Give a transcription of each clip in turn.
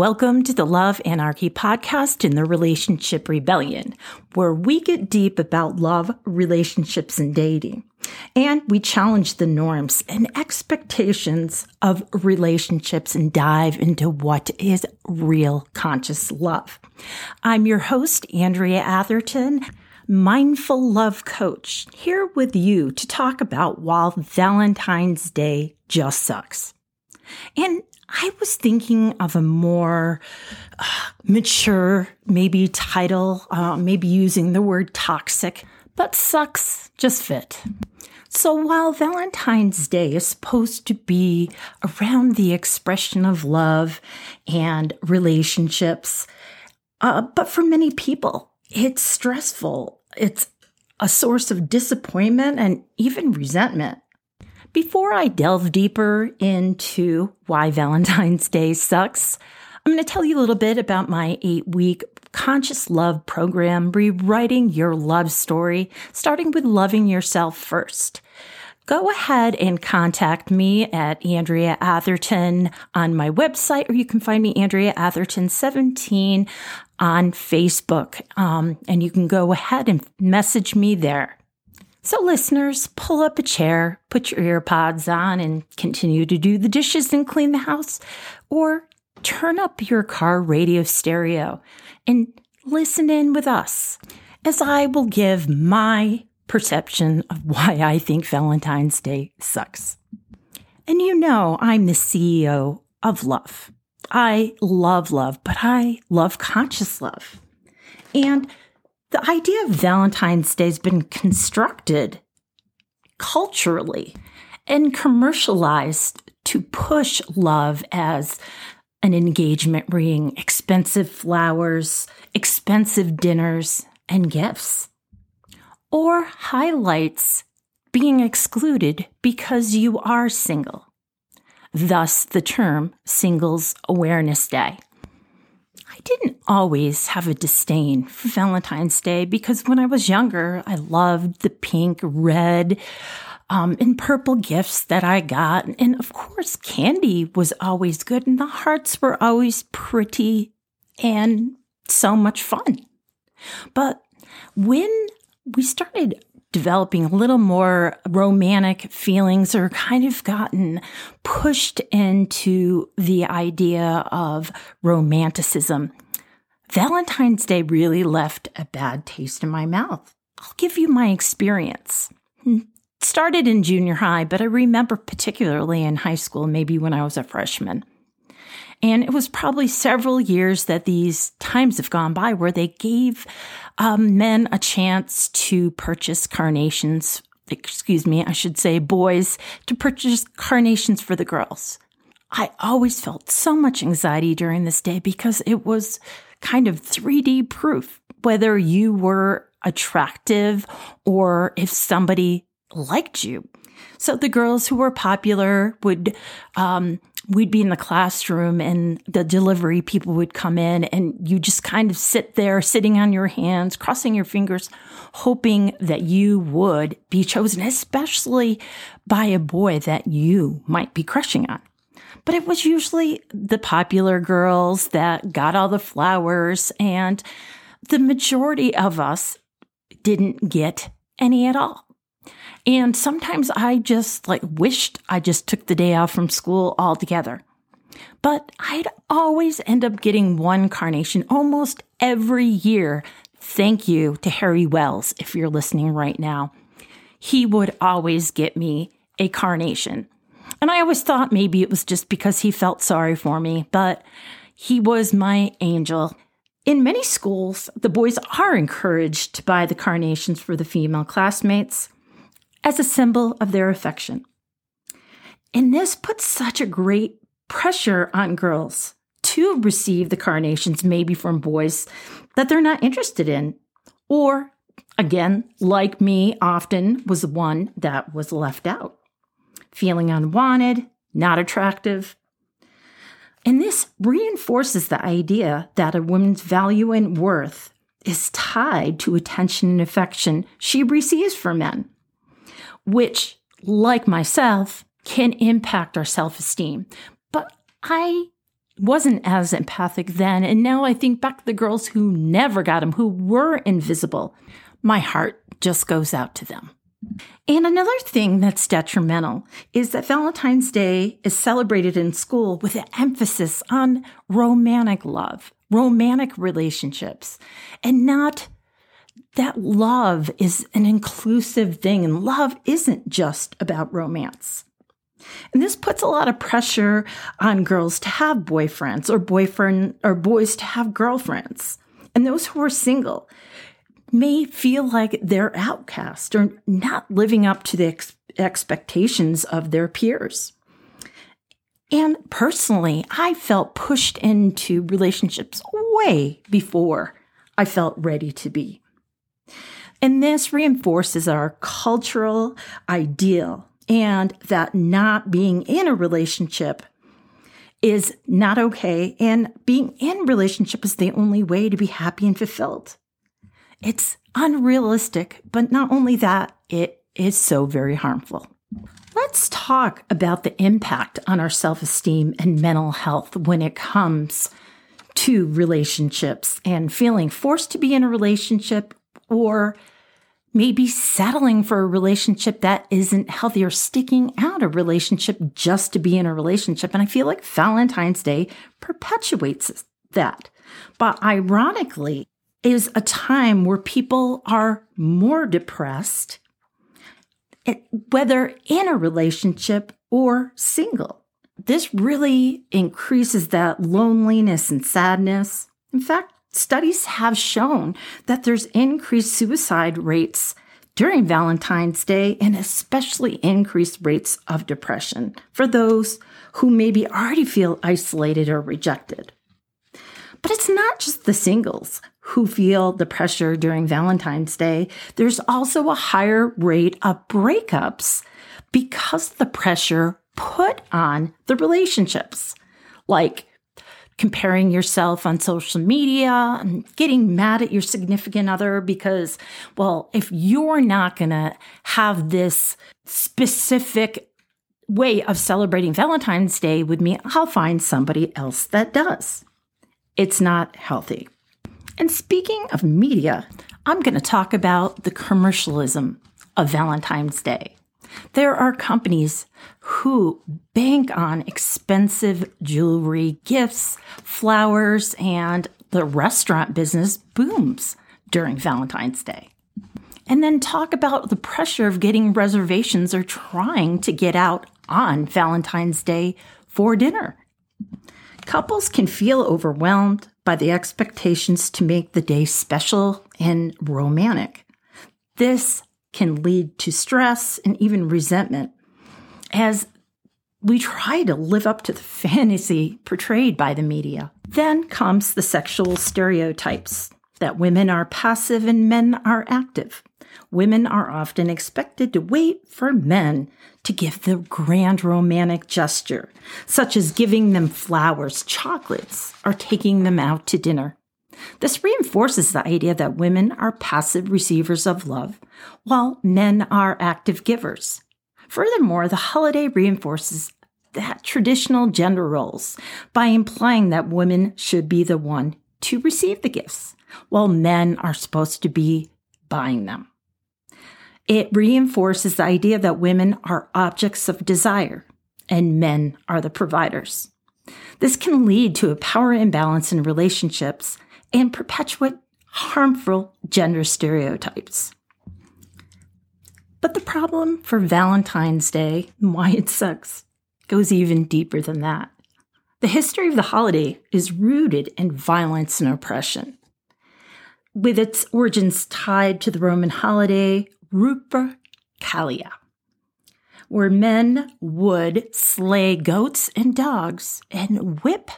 Welcome to the Love Anarchy podcast in the Relationship Rebellion, where we get deep about love, relationships, and dating. And we challenge the norms and expectations of relationships and dive into what is real conscious love. I'm your host, Andrea Atherton, mindful love coach, here with you to talk about why Valentine's Day just sucks. And I was thinking of a more uh, mature, maybe title, uh, maybe using the word toxic, but sucks just fit. So while Valentine's Day is supposed to be around the expression of love and relationships, uh, but for many people, it's stressful. It's a source of disappointment and even resentment. Before I delve deeper into why Valentine's Day sucks, I'm going to tell you a little bit about my eight week conscious love program, Rewriting Your Love Story, starting with loving yourself first. Go ahead and contact me at Andrea Atherton on my website, or you can find me Andrea Atherton 17 on Facebook. Um, and you can go ahead and message me there. So, listeners, pull up a chair, put your earpods on, and continue to do the dishes and clean the house, or turn up your car radio stereo and listen in with us as I will give my perception of why I think Valentine's Day sucks. And you know, I'm the CEO of love. I love love, but I love conscious love. And the idea of Valentine's Day has been constructed culturally and commercialized to push love as an engagement ring, expensive flowers, expensive dinners, and gifts. Or highlights being excluded because you are single. Thus, the term Singles Awareness Day. Didn't always have a disdain for Valentine's Day because when I was younger, I loved the pink, red, um, and purple gifts that I got. And of course, candy was always good, and the hearts were always pretty and so much fun. But when we started developing a little more romantic feelings or kind of gotten pushed into the idea of romanticism. Valentine's Day really left a bad taste in my mouth. I'll give you my experience. It started in junior high, but I remember particularly in high school, maybe when I was a freshman. And it was probably several years that these times have gone by where they gave um, men a chance to purchase carnations. Excuse me, I should say boys to purchase carnations for the girls. I always felt so much anxiety during this day because it was kind of 3D proof whether you were attractive or if somebody liked you. So the girls who were popular would um, we'd be in the classroom and the delivery people would come in and you just kind of sit there sitting on your hands, crossing your fingers, hoping that you would be chosen, especially by a boy that you might be crushing on. But it was usually the popular girls that got all the flowers and the majority of us didn't get any at all. And sometimes I just like wished I just took the day off from school altogether. But I'd always end up getting one carnation almost every year. Thank you to Harry Wells if you're listening right now. He would always get me a carnation. And I always thought maybe it was just because he felt sorry for me, but he was my angel. In many schools, the boys are encouraged to buy the carnations for the female classmates as a symbol of their affection. And this puts such a great pressure on girls to receive the carnations, maybe from boys that they're not interested in. Or, again, like me, often was the one that was left out, feeling unwanted, not attractive. And this reinforces the idea that a woman's value and worth is tied to attention and affection she receives from men which, like myself, can impact our self esteem. But I wasn't as empathic then. And now I think back to the girls who never got them, who were invisible. My heart just goes out to them. And another thing that's detrimental is that Valentine's Day is celebrated in school with an emphasis on romantic love, romantic relationships, and not that love is an inclusive thing and love isn't just about romance. And this puts a lot of pressure on girls to have boyfriends or boyfriend or boys to have girlfriends. And those who are single may feel like they're outcast or not living up to the ex- expectations of their peers. And personally, I felt pushed into relationships way before I felt ready to be. And this reinforces our cultural ideal and that not being in a relationship is not okay. And being in relationship is the only way to be happy and fulfilled. It's unrealistic, but not only that, it is so very harmful. Let's talk about the impact on our self esteem and mental health when it comes to relationships and feeling forced to be in a relationship or maybe settling for a relationship that isn't healthy or sticking out a relationship just to be in a relationship. And I feel like Valentine's Day perpetuates that. But ironically, is a time where people are more depressed, eh, whether in a relationship or single. This really increases that loneliness and sadness. In fact, Studies have shown that there's increased suicide rates during Valentine's Day and especially increased rates of depression for those who maybe already feel isolated or rejected. But it's not just the singles who feel the pressure during Valentine's Day. There's also a higher rate of breakups because the pressure put on the relationships, like comparing yourself on social media and getting mad at your significant other because, well, if you're not going to have this specific way of celebrating Valentine's Day with me, I'll find somebody else that does. It's not healthy. And speaking of media, I'm going to talk about the commercialism of Valentine's Day. There are companies who bank on expensive jewelry, gifts, flowers, and the restaurant business booms during Valentine's Day. And then talk about the pressure of getting reservations or trying to get out on Valentine's Day for dinner. Couples can feel overwhelmed by the expectations to make the day special and romantic. This can lead to stress and even resentment as we try to live up to the fantasy portrayed by the media. Then comes the sexual stereotypes that women are passive and men are active. Women are often expected to wait for men to give the grand romantic gesture, such as giving them flowers, chocolates, or taking them out to dinner. This reinforces the idea that women are passive receivers of love, while men are active givers. Furthermore, the holiday reinforces that traditional gender roles by implying that women should be the one to receive the gifts, while men are supposed to be buying them. It reinforces the idea that women are objects of desire and men are the providers. This can lead to a power imbalance in relationships and perpetuate harmful gender stereotypes. But the problem for Valentine's Day and why it sucks goes even deeper than that. The history of the holiday is rooted in violence and oppression. With its origins tied to the Roman holiday Lupercalia, where men would slay goats and dogs and whip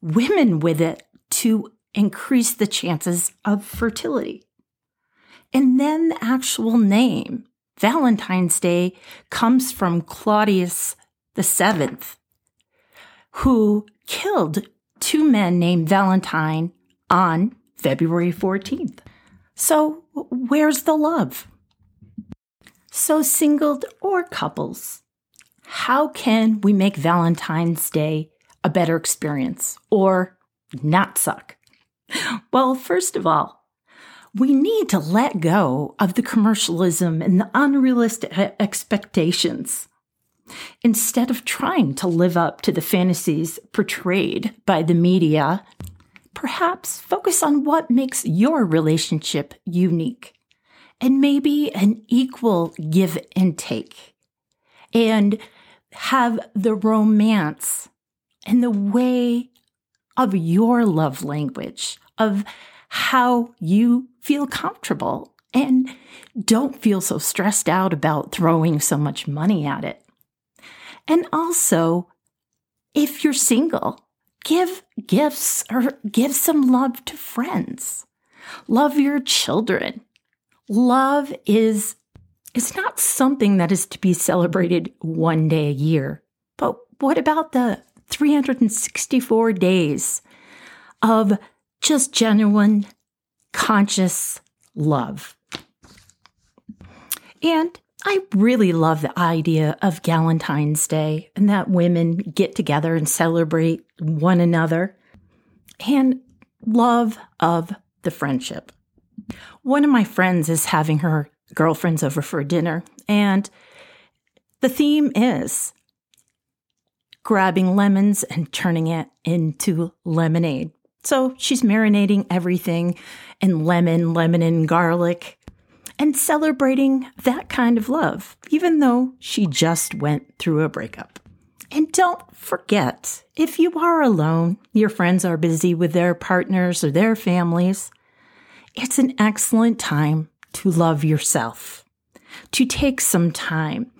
women with it to increase the chances of fertility. And then the actual name, Valentine's Day, comes from Claudius the Seventh, who killed two men named Valentine on February 14th. So, where's the love? So, singled or couples, how can we make Valentine's Day a better experience or not suck? Well, first of all, we need to let go of the commercialism and the unrealistic expectations. Instead of trying to live up to the fantasies portrayed by the media, perhaps focus on what makes your relationship unique and maybe an equal give and take. And have the romance and the way of your love language, of how you feel comfortable and don't feel so stressed out about throwing so much money at it. And also, if you're single, give gifts or give some love to friends. Love your children. Love is is not something that is to be celebrated one day a year. But what about the 364 days of just genuine, conscious love? And I really love the idea of Galentine's Day and that women get together and celebrate one another and love of the friendship. One of my friends is having her girlfriends over for dinner, and the theme is grabbing lemons and turning it into lemonade. So she's marinating everything in lemon, lemon and garlic, and celebrating that kind of love, even though she just went through a breakup. And don't forget, if you are alone, your friends are busy with their partners or their families, it's an excellent time to love yourself, to take some time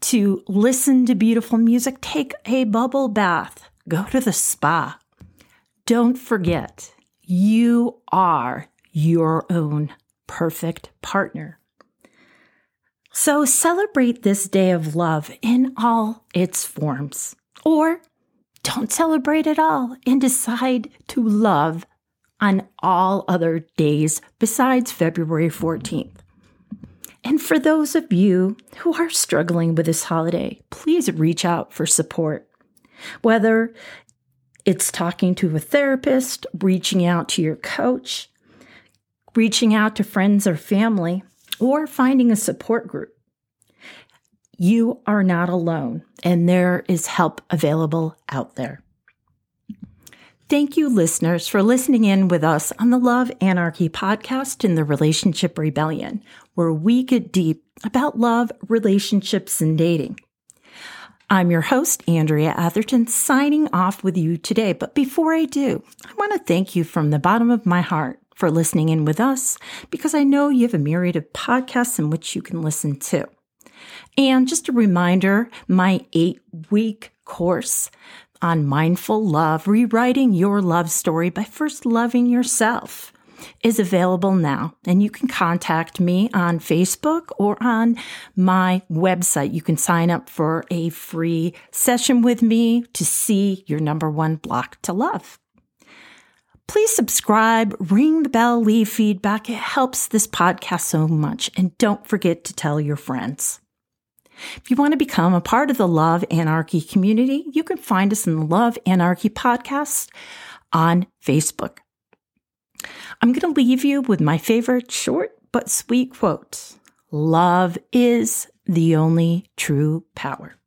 to listen to beautiful music, take a bubble bath, go to the spa. Don't forget, you are your own perfect partner. So celebrate this day of love in all its forms. Or don't celebrate at all and decide to love on all other days besides February 14th. And for those of you who are struggling with this holiday, please reach out for support. Whether it's talking to a therapist, reaching out to your coach, reaching out to friends or family, or finding a support group. You are not alone, and there is help available out there. Thank you, listeners, for listening in with us on the Love Anarchy podcast in the Relationship Rebellion, where we get deep about love, relationships, and dating. I'm your host, Andrea Atherton, signing off with you today. But before I do, I want to thank you from the bottom of my heart for listening in with us because I know you have a myriad of podcasts in which you can listen to. And just a reminder my eight week course on mindful love, rewriting your love story by first loving yourself is available now. And you can contact me on Facebook or on my website. You can sign up for a free session with me to see your number one block to love. Please subscribe, ring the bell, leave feedback. It helps this podcast so much. And don't forget to tell your friends. If you want to become a part of the Love Anarchy community, you can find us in the Love Anarchy podcast on Facebook. I'm going to leave you with my favorite short but sweet quote Love is the only true power.